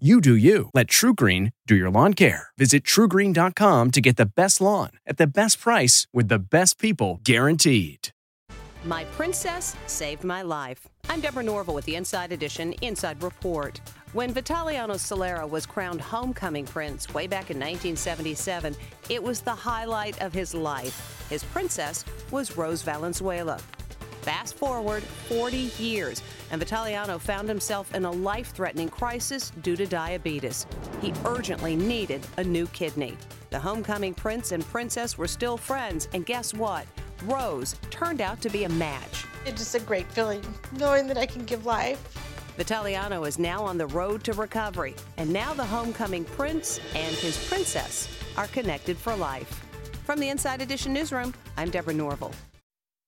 You do you. Let TruGreen do your lawn care. Visit trugreen.com to get the best lawn at the best price with the best people guaranteed. My princess saved my life. I'm Deborah Norville with the Inside Edition Inside Report. When Vitaliano Solera was crowned homecoming prince way back in 1977, it was the highlight of his life. His princess was Rose Valenzuela. Fast forward 40 years, and Vitaliano found himself in a life threatening crisis due to diabetes. He urgently needed a new kidney. The homecoming prince and princess were still friends, and guess what? Rose turned out to be a match. It's just a great feeling knowing that I can give life. Vitaliano is now on the road to recovery, and now the homecoming prince and his princess are connected for life. From the Inside Edition newsroom, I'm Deborah Norville.